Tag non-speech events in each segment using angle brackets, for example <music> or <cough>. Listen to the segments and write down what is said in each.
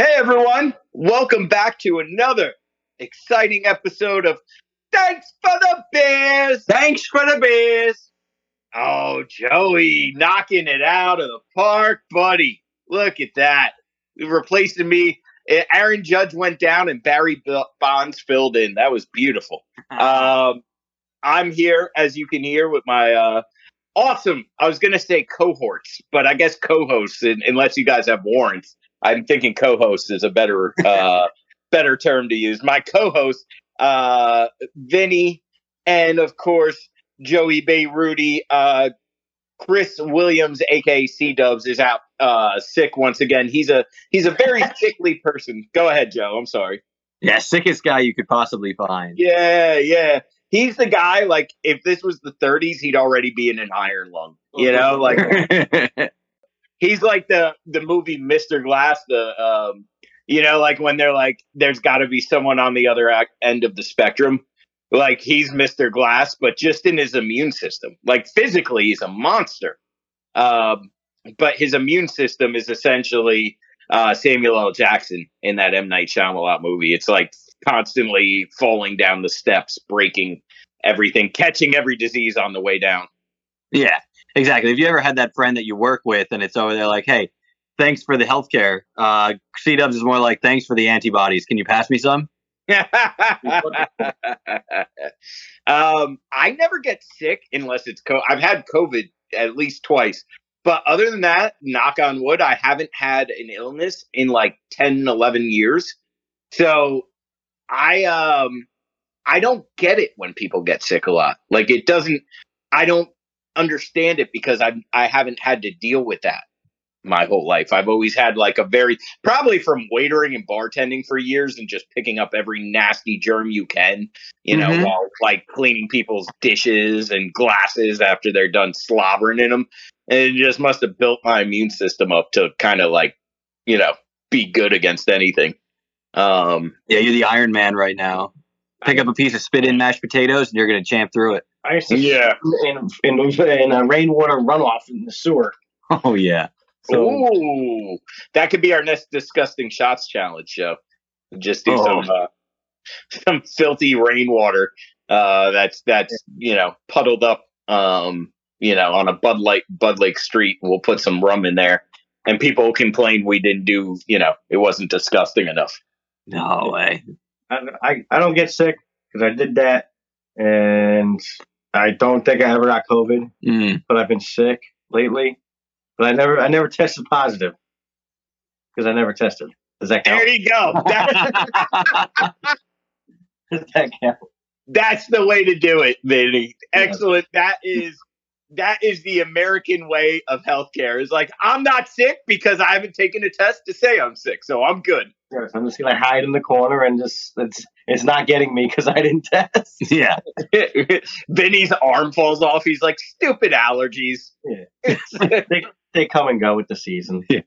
Hey everyone, welcome back to another exciting episode of Thanks for the Beers. Thanks for the beers. Oh, Joey, knocking it out of the park, buddy. Look at that. Replacing me. Aaron Judge went down and Barry Bonds filled in. That was beautiful. <laughs> Um, I'm here, as you can hear, with my uh, awesome. I was going to say cohorts, but I guess co-hosts, unless you guys have warrants. I'm thinking co-host is a better uh, <laughs> better term to use. My co-host, uh, Vinny, and of course Joey Beirudi. Uh, Chris Williams, aka C Dubs, is out uh, sick once again. He's a he's a very <laughs> sickly person. Go ahead, Joe. I'm sorry. Yeah, sickest guy you could possibly find. Yeah, yeah. He's the guy. Like, if this was the 30s, he'd already be in an iron lung. You <laughs> know, like he's like the the movie Mr. Glass. The um, you know, like when they're like, there's got to be someone on the other end of the spectrum. Like he's Mr. Glass, but just in his immune system. Like physically, he's a monster. Um, but his immune system is essentially uh, Samuel L. Jackson in that M Night Shyamalan movie. It's like constantly falling down the steps, breaking everything, catching every disease on the way down. yeah, exactly. Have you ever had that friend that you work with and it's over there like, hey, thanks for the healthcare. Uh, C Dubs is more like, thanks for the antibodies. Can you pass me some? <laughs> um, I never get sick unless it's co- I've had COVID at least twice. But other than that, knock on wood, I haven't had an illness in like 10, 11 years. So I um I don't get it when people get sick a lot. Like it doesn't I don't understand it because I I haven't had to deal with that my whole life. I've always had like a very probably from waitering and bartending for years and just picking up every nasty germ you can, you know, Mhm. while like cleaning people's dishes and glasses after they're done slobbering in them. And it just must have built my immune system up to kind of like, you know, be good against anything. Um, Yeah, you're the Iron Man right now. Pick up a piece of spit in mashed potatoes and you're going to champ through it. I used to Yeah. in in, in a rainwater runoff in the sewer. Oh, yeah. So Ooh, that could be our next disgusting shots challenge show. Just do Oh. some uh, <laughs> some filthy rainwater uh, that's that's you know puddled up, um, you know, on a Bud Light Bud Lake Street. We'll put some rum in there, and people complain we didn't do, you know, it wasn't disgusting enough. No way. I, I I don't get sick because I did that, and I don't think I ever got COVID, Mm. but I've been sick lately. But I never I never tested positive because I never tested. Does that There you go. That- <laughs> Does that count? that's the way to do it, Vinny. Excellent. That is that is the American way of healthcare. Is like I'm not sick because I haven't taken a test to say I'm sick, so I'm good. Yes, I'm just gonna hide in the corner and just it's it's not getting me because I didn't test. <laughs> yeah. <laughs> Vinny's arm falls off. He's like, stupid allergies. <laughs> they they come and go with the season. And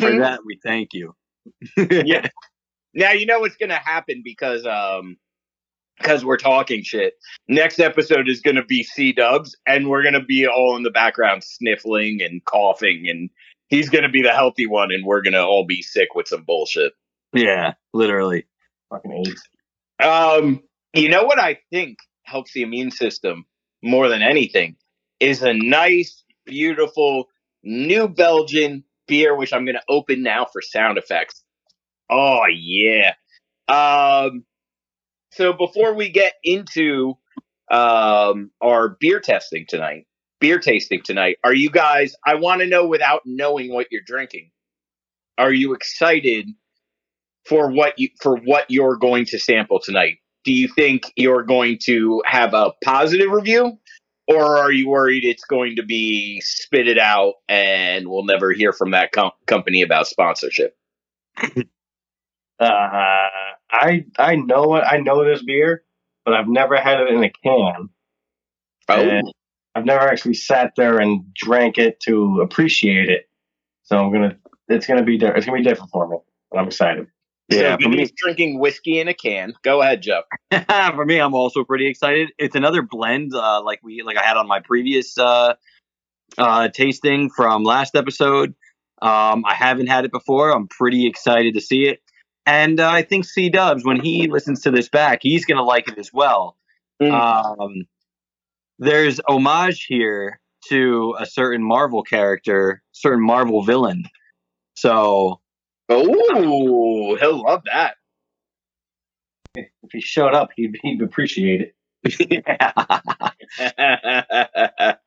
for Mhm. that, we thank you. Yeah. Now you know what's gonna happen because um because we're talking shit. Next episode is gonna be C Dubs, and we're gonna be all in the background sniffling and coughing, and he's gonna be the healthy one, and we're gonna all be sick with some bullshit. Yeah, literally. Fucking AIDS. Um, you know what I think helps the immune system more than anything is a nice, beautiful New Belgium beer, which I'm going to open now for sound effects. Oh yeah. Um, so before we get into um our beer testing tonight, beer tasting tonight, are you guys? I want to know without knowing what you're drinking. Are you excited for what you for what you're going to sample tonight? Do you think you're going to have a positive review, or are you worried it's going to be spitted out and we'll never hear from that com- company about sponsorship? <laughs> Uh, I I know it. I know this beer, but I've never had it in a can. Oh, And I've never actually sat there and drank it to appreciate it. So I'm gonna. It's gonna be. di- It's gonna be different for me. But I'm excited. Yeah, so for me, drinking whiskey in a can. Go ahead, Joe. <laughs> for me, I'm also pretty excited. It's another blend, uh, like we like I had on my previous uh, uh, tasting from last episode. Um, I haven't had it before. I'm pretty excited to see it. And uh, I think C Dubs, when he listens to this back, he's going to like it as well. Mm. Um, there's homage here to a certain Marvel character, certain Marvel villain. So, Oh, he'll love that. If he showed up, he'd, he'd appreciate it. <laughs>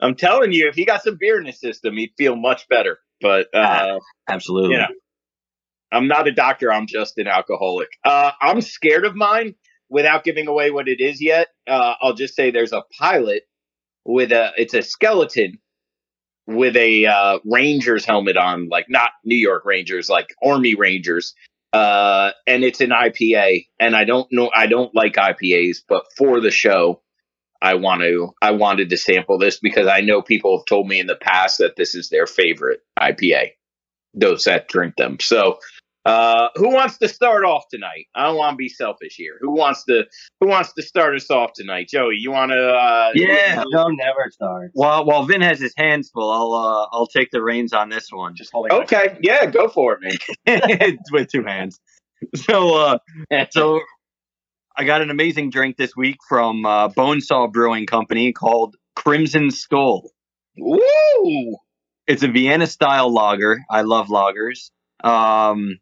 I'm telling you, if he got some beer in his system, he'd feel much better. But uh, <laughs> absolutely. Yeah. I'm not a doctor. I'm just an alcoholic. Uh, I'm scared of mine without giving away what it is yet. Uh, I'll just say there's a pilot with a, it's a skeleton with a uh, Rangers helmet on, like not New York Rangers, like Army Rangers. Uh, and it's an IPA. And I don't know, I don't like IPAs, but for the show, I want to, I wanted to sample this because I know people have told me in the past that this is their favorite IPA. Those that drink them. So, uh, who wants to start off tonight? I don't want to be selfish here. Who wants to, who wants to start us off tonight? Joey, you want to, uh, Yeah. No, never start. While while Vin has his hands full, I'll uh, I'll take the reins on this one. Just holding. my- Okay. Yeah, go for it, man. <laughs> With two hands. So uh, <laughs> so I got an amazing drink this week from uh, Bonesaw Brewing Company called Crimson Skull. Woo! It's a Vienna style lager. I love lagers. Um,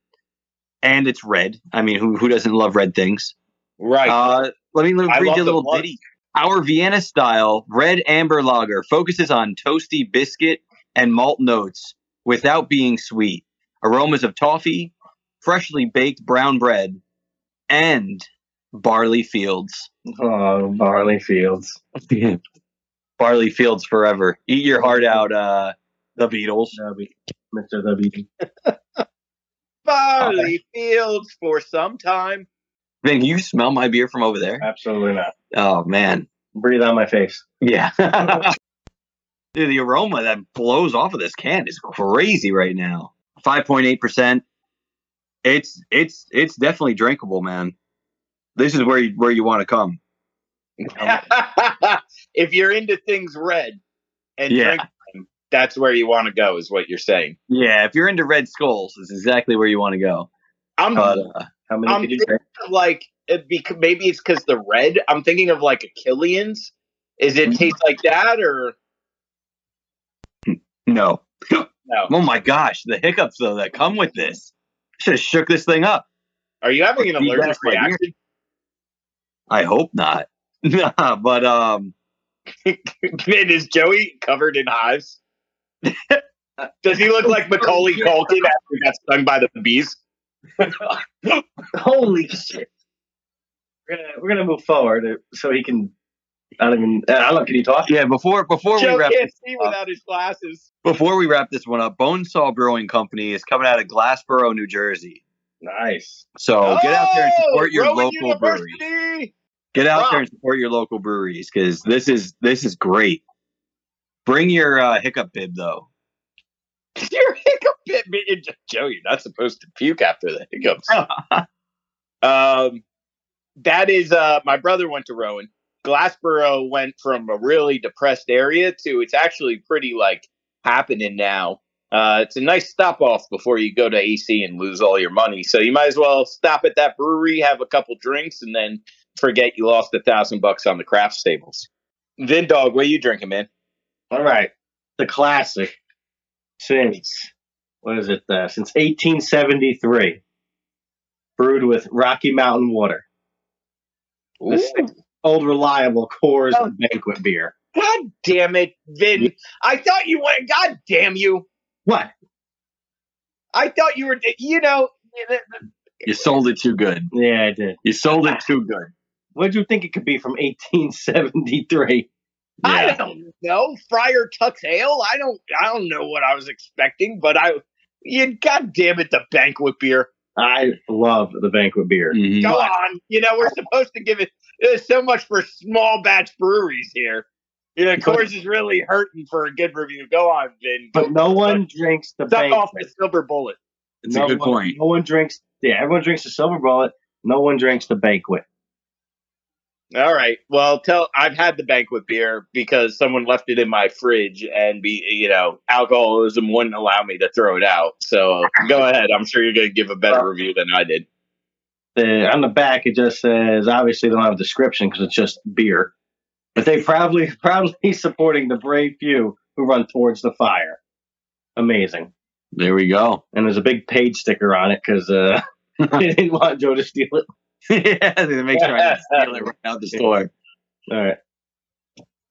and it's red. I mean, who who doesn't love red things? Right. Uh, let me read you a little ditty. Our Vienna style red amber lager focuses on toasty biscuit and malt notes without being sweet. Aromas of toffee, freshly baked brown bread, and barley fields. Oh, barley fields. <laughs> barley fields forever. Eat your heart out, uh, the Beatles. W, Mr. W. Barley fields for some time. Vin, you smell my beer from over there? Absolutely not. Oh man. Breathe on my face. Yeah. <laughs> Dude, the aroma that blows off of this can is crazy right now. Five point eight percent. It's it's it's definitely drinkable, man. This is where you, where you want to come. <laughs> if you're into things red and Yeah. drink them, that's where you want to go, is what you're saying. Yeah, if you're into red skulls, it's exactly where you want to go. I'm But uh, How many I'm thinking drink? of like it bec maybe it's because the red. I'm thinking of like a Killian's. Is it taste like that or no. <gasps> no? Oh my gosh, the hiccups though that come with this. Should have shook this thing up. Are you having an allergic guys right reaction? I hope not. <laughs> Nah, but um, <laughs> is Joey covered in hives? Does he look like Macaulay Culkin after he got stung by the bees? <laughs> Holy shit. We're gonna, we're gonna move forward uh, so he can. I don't even. I don't know. Can you talk? yeah. Before before we wrap can't this, see without his glasses. before we wrap this one up, Bonesaw Brewing Company is coming out of Glassboro, New Jersey. Nice. So get out there and support your Oh, Rowan local breweries. University! Get out Rock. there and support your local breweries because this is this is great. Bring your uh, hiccup bib though. <laughs> Your hiccup bit me. Joe, you're not supposed to puke after the hiccups. <laughs> um, that is, uh, my brother went to Rowan. Glassboro went from a really depressed area to it's actually pretty like happening now. Uh, it's a nice stop off before you go to AC and lose all your money. So you might as well stop at that brewery, have a couple drinks, and then forget you lost a thousand bucks on the craps tables. Then, dog, what are you drinking, man? All right. The classic. Since what is it? Uh, since 1873. Brewed with Rocky Mountain water. This old reliable Coors Oh. banquet beer. God damn it, Vin. I thought you went, God damn you. What? I thought you were, you know, You sold it too good. Yeah, I did. You sold it too good. What did you think it could be from 1873? I don't know. Friar Tuck's Ale? I don't, I don't know what I was expecting, but I, you, God damn it, the banquet beer. I love the banquet beer. Mhm. Go on. You know, we're supposed to give it, there's so much for small batch breweries here. You know, Coors is really hurting for a good review. Go on, Vin. But no one drinks the Suck off the silver bullet. It's no a good one, point. No one drinks. Yeah, everyone drinks the silver bullet. No one drinks the banquet. All right. Well, tell I've had the banquet beer because someone left it in my fridge, and be you know alcoholism wouldn't allow me to throw it out. So go ahead. I'm sure you're going to give a better review than I did. The, on the back, it just says obviously they don't have a description because it's just beer, but they proudly <laughs> proudly supporting the brave few who run towards the fire. Amazing. There we go. And there's a big page sticker on it because uh, <laughs> they didn't want Joe to steal it. <laughs> yeah, to make sure I steal it right out the <laughs> store. All right.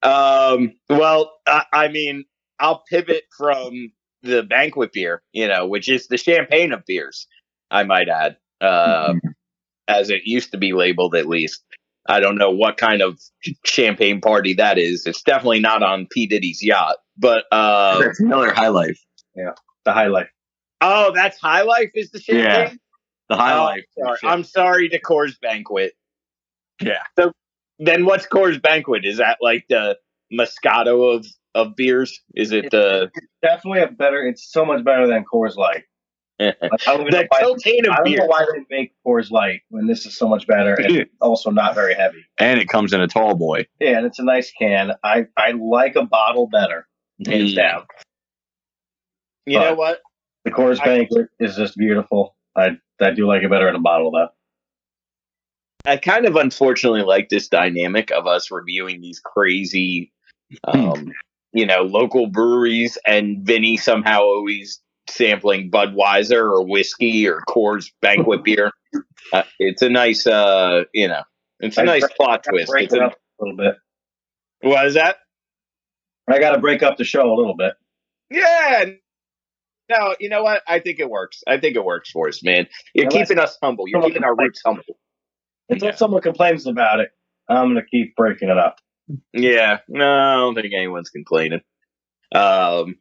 Um, well, I, I mean, I'll pivot from the banquet beer, you know, which is the champagne of beers, I might add, uh, as it used to be labeled at least. I don't know what kind of champagne party that is. It's definitely not on P. Diddy's yacht, but uh, That's Miller High Life. Yeah, the High Life. oh, that's High Life is the champagne. The High Oh, Life. sorry. I'm sorry to Coors Banquet. Yeah. So then, what's Coors Banquet? Is that like the Moscato of of beers? Is it the Definitely a better. It's so much better than Coors Light. <laughs> the Like, I don't even know why, cocaine I don't know why they make Coors Light when this is so much better and <laughs> also not very heavy. And it comes in a tall boy. Yeah, and it's a nice can. I I like a bottle better, hands Mm. down. You know what? The Coors I- Banquet is just beautiful. I I do like it better in a bottle though. I kind of unfortunately like this dynamic of us reviewing these crazy, um, you know, local breweries and Vinny somehow always sampling Budweiser or whiskey or Coors Banquet beer. <laughs> Uh, it's a nice, uh, you know, it's a I nice break- plot twist. break It's it a, up a little bit. what is that? I got to break up the show a little bit. Yeah. No, you know what? I think it works. I think it works for us, man. You're keeping us humble. You're keeping our roots humble. Until Yeah. someone complains about it, I'm gonna keep breaking it up. Yeah, no, I don't think anyone's complaining. Um,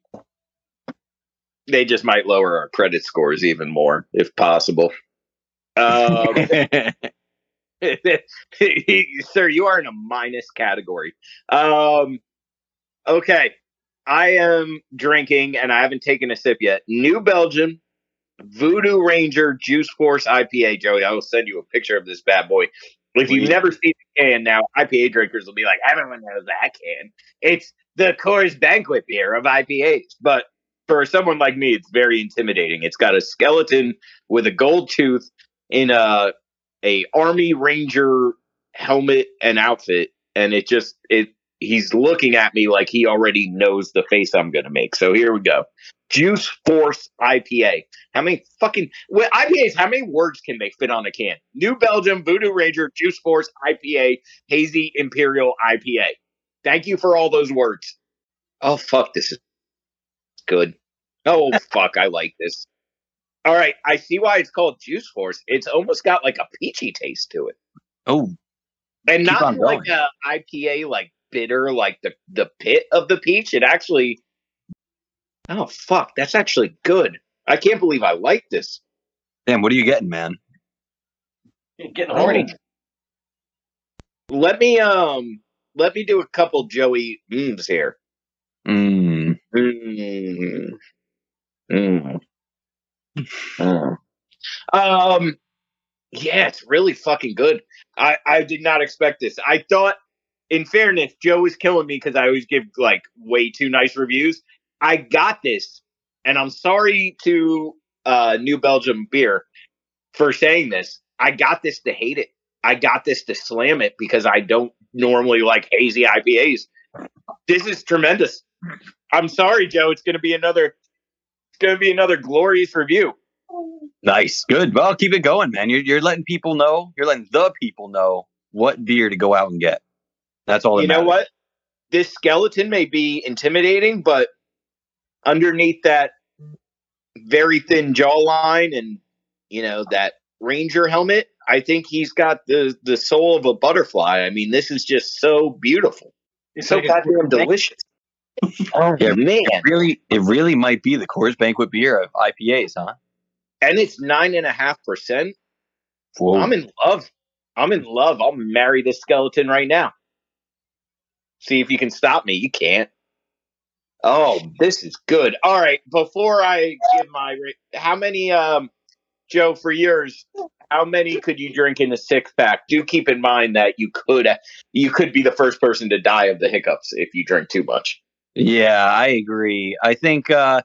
they just might lower our credit scores even more if possible. Um, <laughs> sir, you are in a minus category. Um, okay, I am drinking and I haven't taken a sip yet. New Belgium Voodoo Ranger Juice Force IPA. Joey, I will send you a picture of this bad boy. If you've never seen the can now, IPA drinkers will be like, everyone knows that can. It's the Coors Banquet beer of IPAs. But for someone like me, it's very intimidating. It's got a skeleton with a gold tooth in a a army ranger helmet and outfit, and it just it he's looking at me like he already knows the face I'm gonna make. So here we go. Juice Force IPA. How many fucking well, IPAs? How many words can they fit on a can? New Belgium Voodoo Ranger Juice Force IPA Hazy Imperial IPA. Thank you for all those words. Oh fuck, this is good. Oh <laughs> fuck, I like this. All right, I see why it's called Juice Force. It's almost got like a peachy taste to it, oh, and Keep not like a IPA like bitter like the the pit of the peach. It actually, oh fuck, that's actually good. I can't believe I like this. damn! What are you getting, man? Getting Oh. horny. Let me um, let me do a couple Joey mms here. Mm. Mm. Mm. Mm. Um, yeah, it's really fucking good. I I did not expect this. I thought, in fairness, Joe was killing me because I always give like way too nice reviews. I got this, and I'm sorry to uh, New Belgium Beer for saying this. I got this to hate it. I got this to slam it because I don't normally like hazy IPAs. This is tremendous. I'm sorry, Joe. It's going to be another. It's going to be another glorious review. Nice, good. Well, keep it going, man. You're you're letting people know. You're letting the people know what beer to go out and get. That's all. That you know what? This skeleton may be intimidating, but underneath that very thin jawline and you know that ranger helmet, I think he's got the the soul of a butterfly. I mean, this is just so beautiful. It's so like goddamn delicious. <laughs> Oh Yeah. man, It really, it really might be the Coors Banquet beer of IPAs, huh? and it's nine and a half percent. I'm in love. I'm in love. I'll marry this skeleton right now. See if you can stop me. You can't. Oh, this is good. All right. Before I give my, how many, um, Joe, for yours, how many could you drink in a six pack? Do keep in mind that you could you could be the first person to die of the hiccups if you drink too much. Yeah, I agree. I think uh,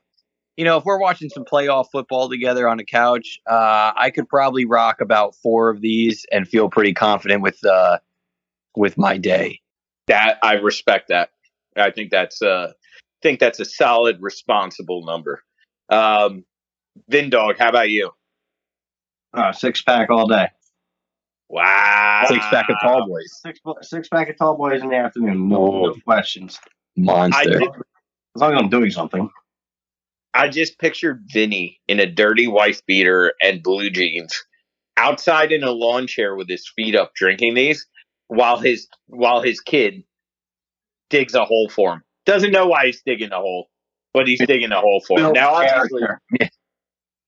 you know if we're watching some playoff football together on the couch, uh, I could probably rock about four of these and feel pretty confident with uh, with my day. That I respect that. I think that's uh think that's a solid, responsible number. Um, Vin Dog, how about you? Uh, six pack all day. Wow, Six pack of tall boys, Six six pack of tall boys in the afternoon. No, no questions. I, monster. did, As long as I'm doing something. I just pictured Vinny in a dirty wife beater and blue jeans, outside in a lawn chair with his feet up, drinking these, while his while his kid digs a hole for him. Doesn't know why he's digging a hole, but he's digging a hole for him. Builds Now, obviously, character. <laughs>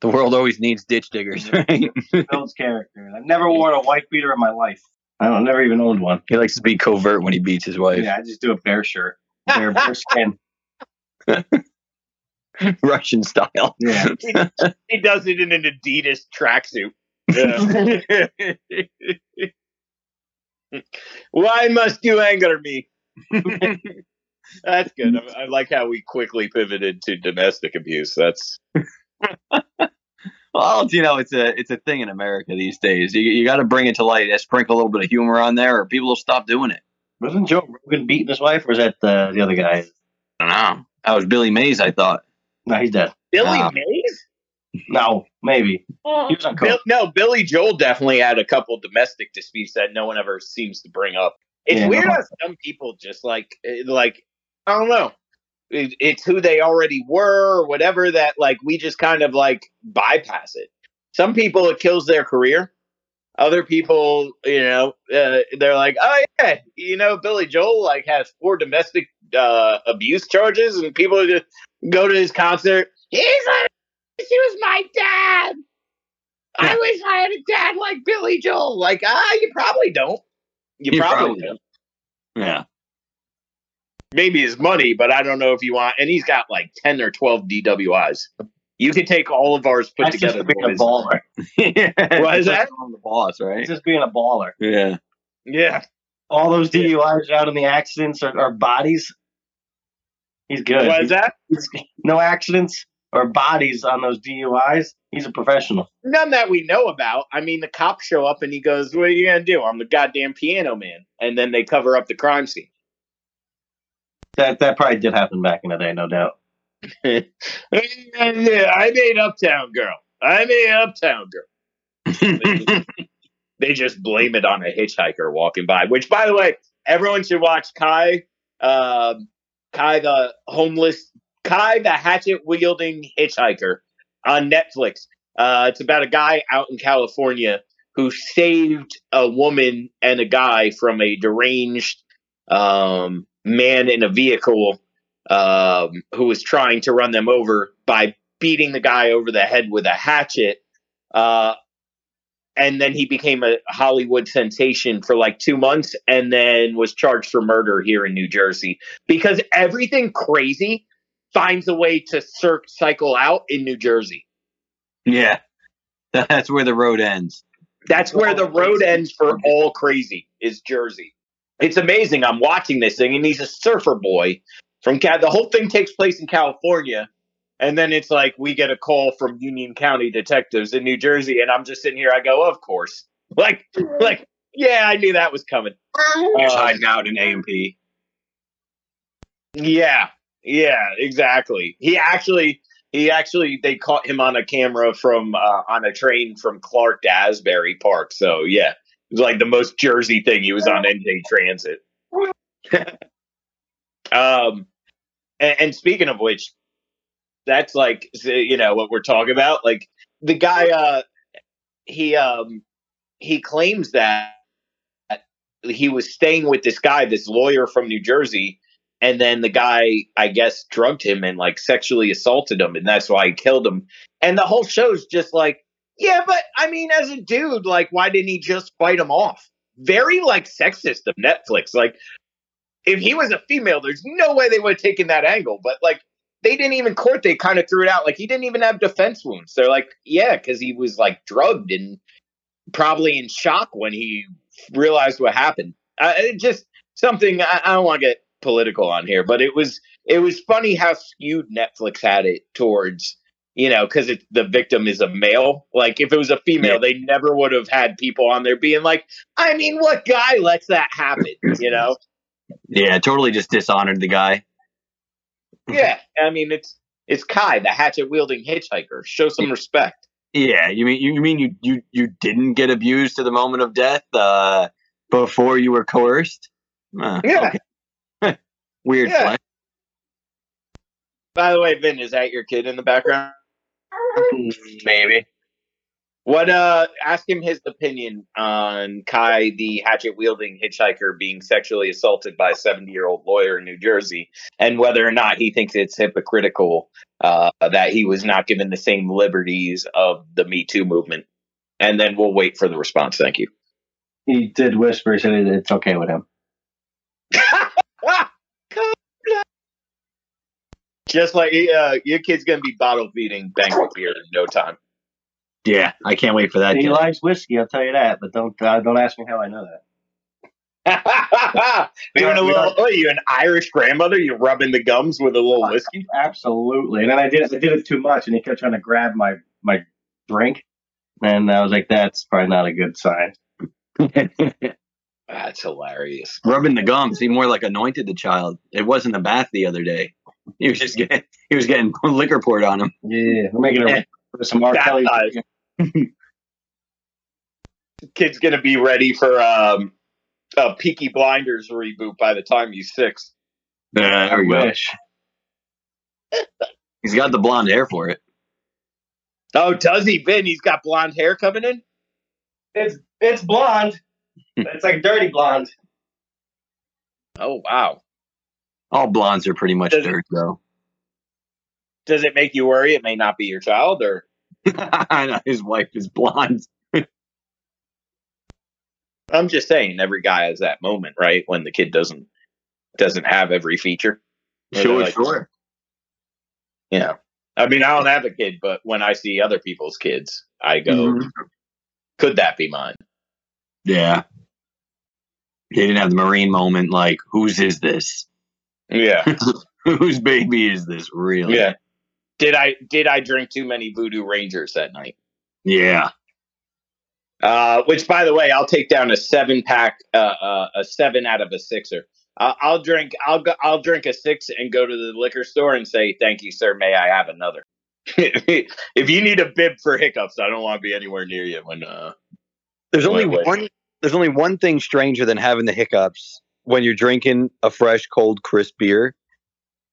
The world always needs ditch diggers, <laughs> right? Builds character. I've never worn a white beater in my life. I don't. Never even owned one. he likes to be covert when he beats his wife. Yeah, I just do a bear shirt. <laughs> Bear, bear skin. Russian style. Yeah. he does it in an Adidas tracksuit. Yeah. Why must you anger me? <laughs> That's good. I, I like how we quickly pivoted to domestic abuse. That's Well, you know, it's a it's a thing in America these days. You, you got to bring it to light. and Sprinkle a little bit of humor on there, or people will stop doing it. Wasn't Joe Rogan beating his wife, or was that uh, the other guy? I don't know. That was Billy Mays, I thought. No, he's dead. Billy Wow. Mays. No, maybe. He was on Bill, no, Billy Joel definitely had a couple domestic disputes that no one ever seems to bring up. It's Yeah, weird no. how some people just like, eh, like I don't know. It, it's who they already were, or whatever. That like we just kind of like bypass it. Some people it kills their career. Other people, you know, uh, they're like, oh yeah, you know, Billy Joel like has four domestic uh, abuse charges, and people just go to his concert. He's like, he was my dad. I wish I had a dad like Billy Joel. Like, ah, you probably don't. You, You probably, probably don't. Yeah. Maybe his money, but I don't know if you want. And he's got like ten or twelve DWIs. You could take all of ours put That's just together. being a boys. baller. <laughs> Why is that? the boss, right? He's just being a baller. Yeah. Yeah, All those DUIs out in the accidents are, are bodies. He's good. what is that? He's- no accidents or bodies on those DUIs. He's a professional. None that we know about. I mean, the cops show up and he goes, "What are you gonna do? I'm the goddamn piano man." And then they cover up the crime scene. That that probably did happen back in the day, no doubt. Uh, <laughs> I made Uptown Girl. I made Uptown Girl. <laughs> they just blame it on a hitchhiker walking by. Which, by the way, everyone should watch Kai, um, Kai the homeless, Kai the hatchet wielding hitchhiker on Netflix. Uh, it's about a guy out in California who saved a woman and a guy from a deranged um, man in a vehicle um, who was trying to run them over by beating the guy over the head with a hatchet. Uh, and then he became a Hollywood sensation for like two months and then was charged for murder here in New Jersey because everything crazy finds a way to cir- cycle out in New Jersey. yeah. <laughs> That's where the road ends. That's where the road ends for all crazy is Jersey. It's amazing. I'm watching this thing, and he's a surfer boy from Cal. The whole thing takes place in California, and then it's like we get a call from Union County detectives in New Jersey, and I'm just sitting here. I go, of course, like, like, yeah, I knew that was coming. He's Um, hiding out in AMP. Yeah, yeah, exactly. He actually, he actually, they caught him on a camera from uh, on a train from Clark to Asbury Park. So yeah, it was like the most Jersey thing. He was on NJ Transit. <laughs> um, and, and speaking of which, that's like you know what we're talking about. Like the guy, uh, he um, he claims that he was staying with this guy, this lawyer from New Jersey and then the guy i guess drugged him and like sexually assaulted him and that's why he killed him. And the whole show's just like yeah but i mean as a dude like why didn't he just fight him off? Very like sexist of netflix. Like if he was a female there's no way they would have taken that angle. But like they didn't even court they kind of threw it out. Like he didn't even have defense wounds. They're like yeah because he was like drugged and probably in shock when he realized what happened. Uh, just something I, I don't want to get political on here, but it was it was funny how skewed Netflix had it towards you know because the victim is a male. Like if it was a female, they never would have had people on there being like, I mean, what guy lets that happen? You know? Yeah, totally just dishonored the guy. yeah, I mean it's it's Kai, the hatchet wielding hitchhiker. Show some respect. Yeah, you mean you mean you you you didn't get abused to the moment of death uh, before you were coerced? Uh, Yeah. okay. Weird Yeah. flex. By the way, Vin, is that your kid in the background? Maybe. What uh ask him his opinion on Kai the hatchet wielding hitchhiker being sexually assaulted by a 70 year old lawyer in New Jersey and whether or not he thinks it's hypocritical uh that he was not given the same liberties of the Me Too movement. And then we'll wait for the response. Thank you. He did whisper. He said it's okay with him. Just like uh, your kid's gonna be bottle feeding banquet beer in no time. Yeah, I can't wait for that. He kid. likes whiskey. I'll tell you that. But don't uh, don't ask me how I know that. Doing a little, oh, you an Irish grandmother? You're rubbing the gums with a little whiskey? <laughs> Absolutely. And then I did I did it too much, and he kept trying to grab my my drink, and I was like, that's probably not a good sign. <laughs> That's hilarious. Rubbing the gums. He more like anointed the child. It wasn't a bath the other day. <laughs> He was just getting he was getting <laughs> liquor poured on him. Yeah, we're making Yeah. <laughs> a some R. Kelly. Baptized. Kid's gonna be ready for um, a Peaky Blinders reboot by the time he's six. Uh, I there we go. wish. He's got the blonde hair for it. Oh, does he, Vin? He's got blonde hair coming in. It's it's blonde. it's like dirty blonde. Oh wow. All blondes are pretty much Does it- dirt, though. Does it make you worry? It may not be your child, or <laughs> I know his wife is blonde. <laughs> I'm just saying, every guy has that moment, right? When the kid doesn't doesn't have every feature. Sure, like, sure. Yeah. I mean, I don't have a kid, but when I see other people's kids, I go, Mhm. could that be mine? Yeah. He didn't have the marine moment. Like, whose is this? Yeah. <laughs> Whose baby is this? Really? Yeah. Did I did I drink too many Voodoo Rangers that night? Yeah. Uh, which, by the way, I'll take down a seven pack, uh, uh, a seven out of a sixer. Uh, I'll drink. I'll go. I'll drink a six and go to the liquor store and say, "Thank you, sir. May I have another?" <laughs> if you need a bib for hiccups, I don't want to be anywhere near you when. Uh, There's only only one. There's only one thing stranger than having the hiccups when you're drinking a fresh, cold, crisp beer,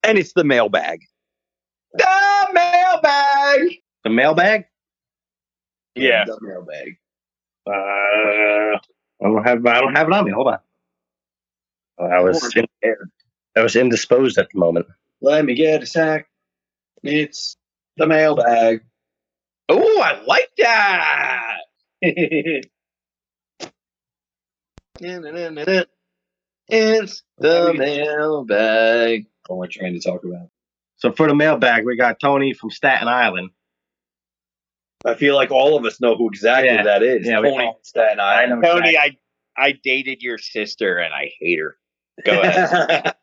and it's the mailbag. the mailbag. The mailbag? Yeah. the mailbag. Uh, I don't have I don't have it on me. Hold on. Oh, I was in, I was indisposed at the moment. Let me get a sack. It's the mailbag. Oh, I like that. <laughs> It's the mailbag. What we're trying to talk about. So for the mailbag, we got Tony from Staten Island. I feel like all of us know who exactly Yeah. that is. Yeah, we Tony from Staten I Island. know Tony, I I dated your sister and I hate her. Go <laughs> ahead.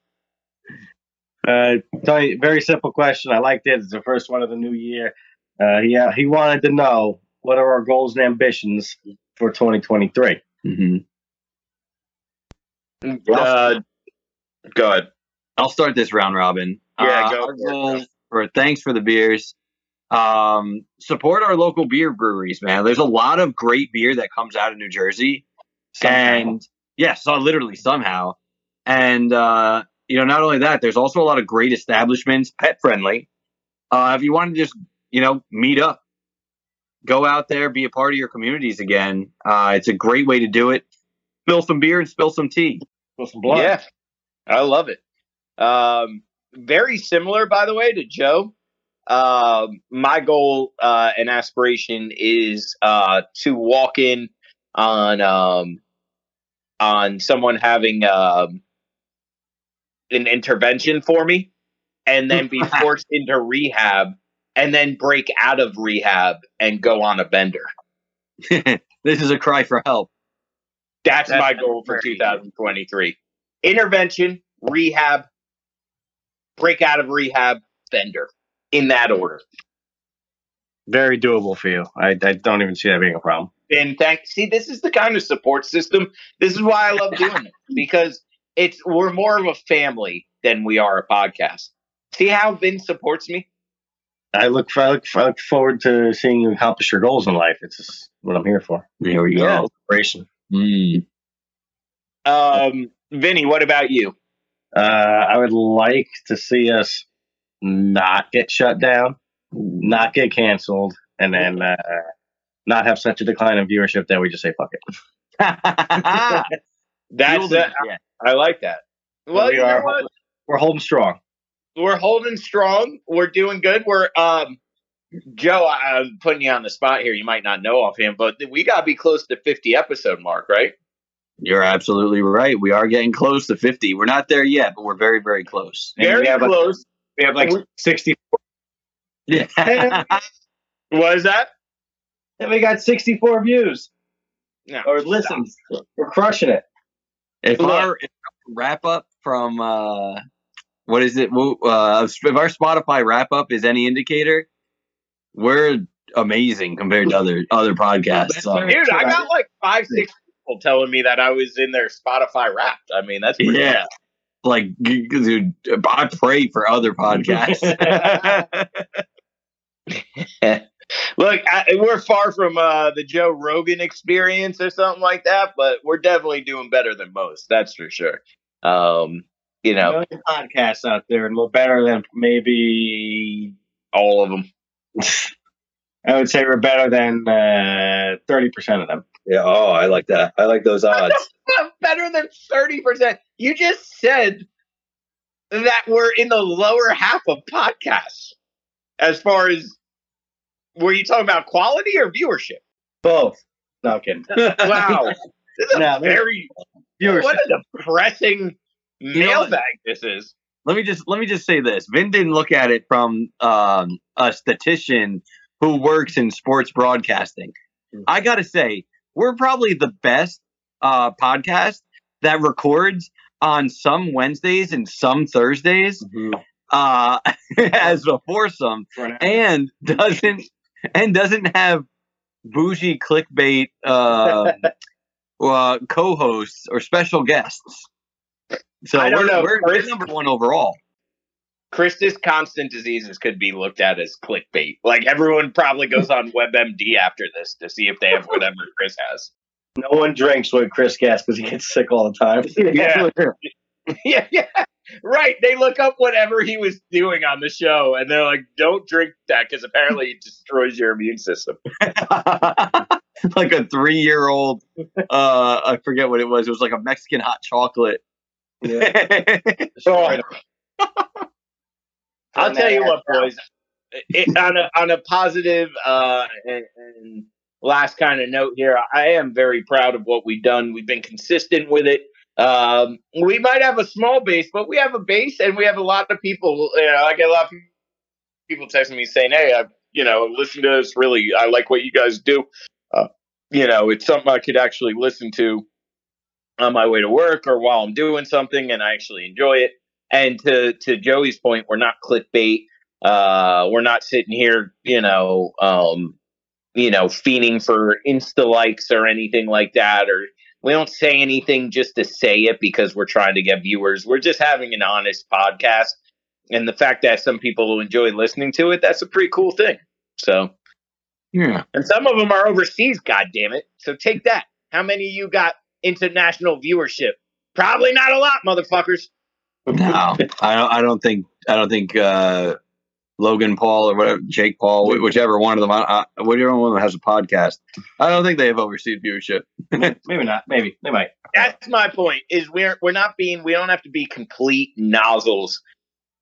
Uh, Tony, very simple question. I liked it. It's the first one of the new year. Uh, he he wanted to know what are our goals and ambitions for 2023. hmm uh, go ahead. I'll start this round robin. Yeah, Uh, go for it, for thanks for the beers. Um, support our local beer breweries, man. There's a lot of great beer that comes out of New Jersey, and yes, so literally somehow. And uh, you know, not only that, there's also a lot of great establishments, pet friendly. Uh, if you want to just you know meet up, go out there, be a part of your communities again. Uh, it's a great way to do it. Spill some beer and spill some tea. With some blood. Yeah, I love it. Um, very similar, by the way, to Joe. Um, my goal uh, and aspiration is uh, to walk in on um, on someone having um, an intervention for me, and then be <laughs> forced into rehab, and then break out of rehab and go on a bender. <laughs> this is a cry for help. That's, That's my goal for 2023. Intervention, rehab, break out of rehab, Fender. In that order. Very doable for you. I, I don't even see that being a problem. And thank see, this is the kind of support system. This is why I love doing it <laughs> because it's we're more of a family than we are a podcast. See how Vin supports me? I look, I look, I look forward to seeing you accomplish your goals in life. It's what I'm here for. Here we go. Celebration. Mm. Um, Vinny, what about you? Uh, I would like to see us not get shut down, not get canceled, and then uh, not have such a decline in viewership that we just say fuck it. <laughs> That's it. it. I like that. Well, we you know are. what? We're holding strong. we're holding strong. We're doing good. We're um Joe, I- I'm putting you on the spot here. You might not know offhand, but we got to be close to 50 episode mark, right? You're absolutely right. We are getting close to 50. We're not there yet, but we're very, very close. And Very we have, like- close. We have like 60, Yeah. <laughs> what is that? <laughs> and we got 64 views No. or listens. We're crushing it. if Look. our if our wrap up from uh, what is it? Uh, if our Spotify wrap up is any indicator, we're amazing compared to other other podcasts. So, Dude, I got like five, six people telling me that I was in their Spotify Wrapped. I mean, that's pretty yeah, like g- g- dude, I pray for other podcasts. <laughs> Look, I, we're far from uh, the Joe Rogan experience or something like that, but we're definitely doing better than most. That's for sure. Um, you know, podcasts out there, and we're better than maybe. all of them. I would say we're better than uh, 30% of them. yeah. Oh, I like that. I like those odds. <laughs> better than 30%. You just said that we're in the lower half of podcasts as far as were you talking about quality or viewership? Both. No, I'm <laughs> kidding. <laughs> Wow. this is a No, very Viewership. what a depressing know mailbag this is. Let me just let me just say this. Vin didn't look at it from um, a statistician who works in sports broadcasting. I gotta say, we're probably the best uh, podcast that records on some Wednesdays and some Thursdays uh, <laughs> as a foursome, and doesn't and doesn't have bougie clickbait uh, <laughs> uh, co-hosts or special guests. So I don't we're, know, we're, we're Chris- number one overall. Chris's constant diseases could be looked at as clickbait. Like everyone probably goes on <laughs> WebMD after this to see if they have whatever Chris has. No one drinks what Chris gets because he gets sick all the time. <laughs> Yeah. <laughs> yeah, yeah. Right. They look up whatever he was doing on the show and they're like, don't drink that because apparently it destroys your immune system. like a three-year-old. Uh, I forget what it was. It was like a Mexican hot chocolate. <laughs> So I'll tell you what, boys. It, on a on a positive uh, and, and last kind of note here, I am very proud of what we've done. We've been consistent with it. Um, we might have a small base, but we have a base, and we have a lot of people. You know, I get a lot of people texting me saying, "Hey, I you know listen to this. Really, I like what you guys do. Uh, you know, it's something I could actually listen to on my way to work or while I'm doing something, and I actually enjoy it." And to to Joey's point, we're not clickbait. Uh, we're not sitting here, you know, um, you know, fiending for insta likes or anything like that, or we don't say anything just to say it because we're trying to get viewers. We're just having an honest podcast, and the fact that some people enjoy listening to it, that's a pretty cool thing. So, yeah. and some of them are overseas. God damn it! So take that. How many of you got international viewership? Probably not a lot, motherfuckers. No, I don't. I don't think. I don't think uh, Logan Paul or whatever, Jake Paul, whichever one of them, I, I, whichever one of them has a podcast. I don't think they have overseas viewership. <laughs> Maybe not. Maybe. They might. that's my point is we're we're not being we don't have to be complete nozzles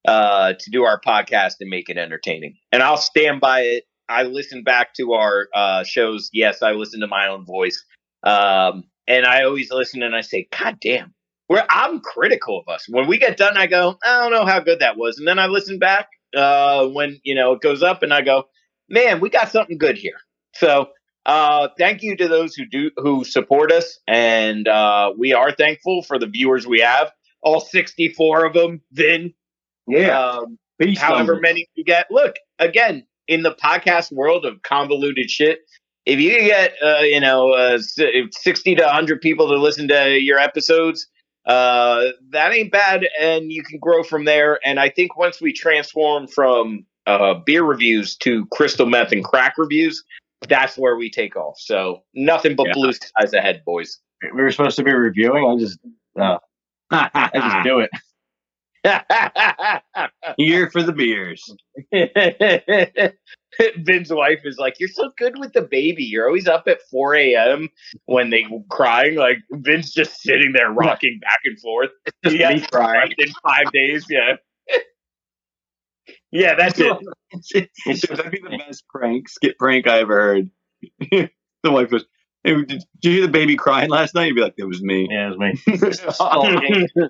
uh to do our podcast and make it entertaining and i'll stand by it i listen back to our uh shows yes i listen to my own voice um and i always listen and i say god damn where i'm critical of us when we get done i go i don't know how good that was and then i listen back uh when you know it goes up and i go man we got something good here so Uh, thank you to those who do who support us, and uh, we are thankful for the viewers we have. All sixty-four of them. Vin, Yeah. um, however numbers. many you get. Look again in the podcast world of convoluted shit. If you get uh, you know uh, sixty to hundred people to listen to your episodes, uh, that ain't bad, and you can grow from there. And I think once we transform from uh, beer reviews to crystal meth and crack reviews, that's where we take off. So nothing but Yeah. blue skies ahead, boys. we were supposed to be reviewing. I just, uh, I just do it. <laughs> <laughs> Here for the beers. <laughs> Ben's wife is like, "You're so good with the baby. You're always up at 4 a.m. when they crying. Like Ben's just sitting there rocking back and forth. Just Yeah. me crying. <laughs> in five days. Yeah, yeah, that's it. That'd be the best prank, skit prank I ever heard. the wife goes, hey, did, did you hear the baby crying last night? You'd be like, it was me. Yeah, it was me.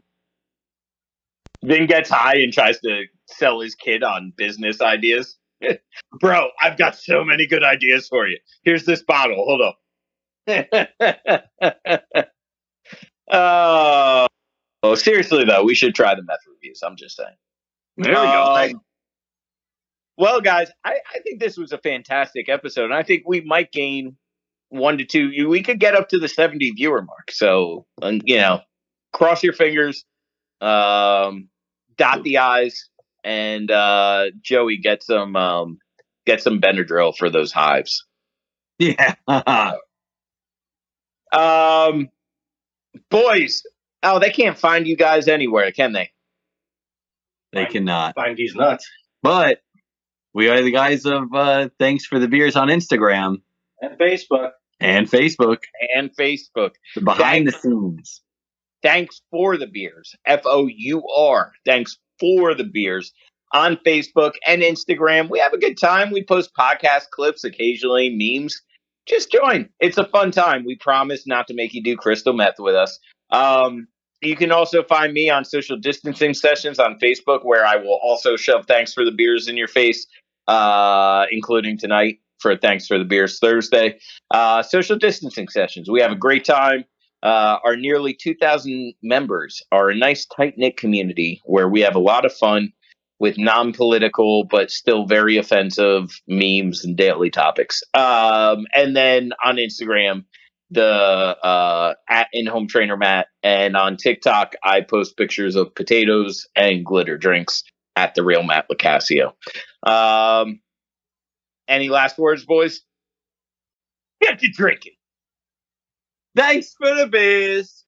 Vin gets high and tries to sell his kid on business ideas. <laughs> Bro, I've got so many good ideas for you. Here's this bottle. Hold up. uh, <laughs> oh, seriously though, we should try the meth reviews. I'm just saying. There we go. Um, well, guys, I, I think this was a fantastic episode, and I think we might gain one to two. We could get up to the 70 viewer mark. So, you know, cross your fingers, um, dot the i's, and uh, Joey get some um, get some Benadryl for those hives. yeah. <laughs> Um, boys, oh, they can't find you guys anywhere, can they? they cannot. Find these nuts. But we are the guys of uh, Thanks Four the Beers on Instagram And Facebook. and Facebook, And Facebook. the behind the scenes. Thanks Four the beers. F O U R. Thanks Four the beers on Facebook and Instagram. We have a good time. We post podcast clips occasionally, memes. Just join. It's a fun time. We promise not to make you do crystal meth with us. Um, you can also find me on social distancing sessions on Facebook, where I will also shove thanks for the beers in your face, uh, including tonight for Thanks Four the Beers Thursday. Uh, social distancing sessions. We have a great time uh, our nearly 2,000 members are a nice tight knit community where we have a lot of fun with non political but still very offensive memes and daily topics. Um, and then on Instagram, the uh, at in home trainer Matt, and on TikTok, I post pictures of potatoes and glitter drinks at the real Matt Lacasio. Um, any last words, boys? Get to drinking. Thanks Four the beers.